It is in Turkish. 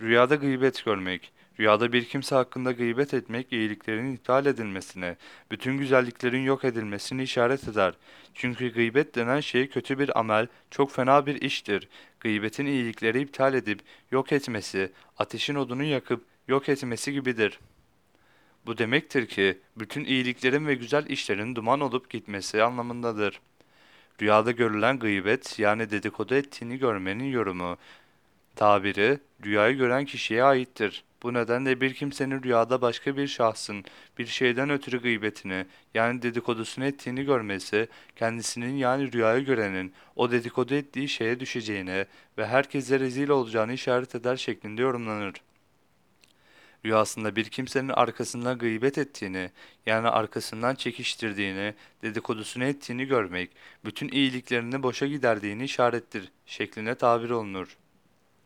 Rüyada gıybet görmek. Rüyada bir kimse hakkında gıybet etmek iyiliklerin iptal edilmesine, bütün güzelliklerin yok edilmesini işaret eder. Çünkü gıybet denen şey kötü bir amel, çok fena bir iştir. Gıybetin iyilikleri iptal edip yok etmesi, ateşin odunu yakıp yok etmesi gibidir. Bu demektir ki bütün iyiliklerin ve güzel işlerin duman olup gitmesi anlamındadır. Rüyada görülen gıybet yani dedikodu ettiğini görmenin yorumu tabiri rüyayı gören kişiye aittir. Bu nedenle bir kimsenin rüyada başka bir şahsın bir şeyden ötürü gıybetini yani dedikodusunu ettiğini görmesi kendisinin yani rüyayı görenin o dedikodu ettiği şeye düşeceğine ve herkese rezil olacağını işaret eder şeklinde yorumlanır. Rüyasında bir kimsenin arkasından gıybet ettiğini, yani arkasından çekiştirdiğini, dedikodusunu ettiğini görmek, bütün iyiliklerini boşa giderdiğini işarettir şeklinde tabir olunur.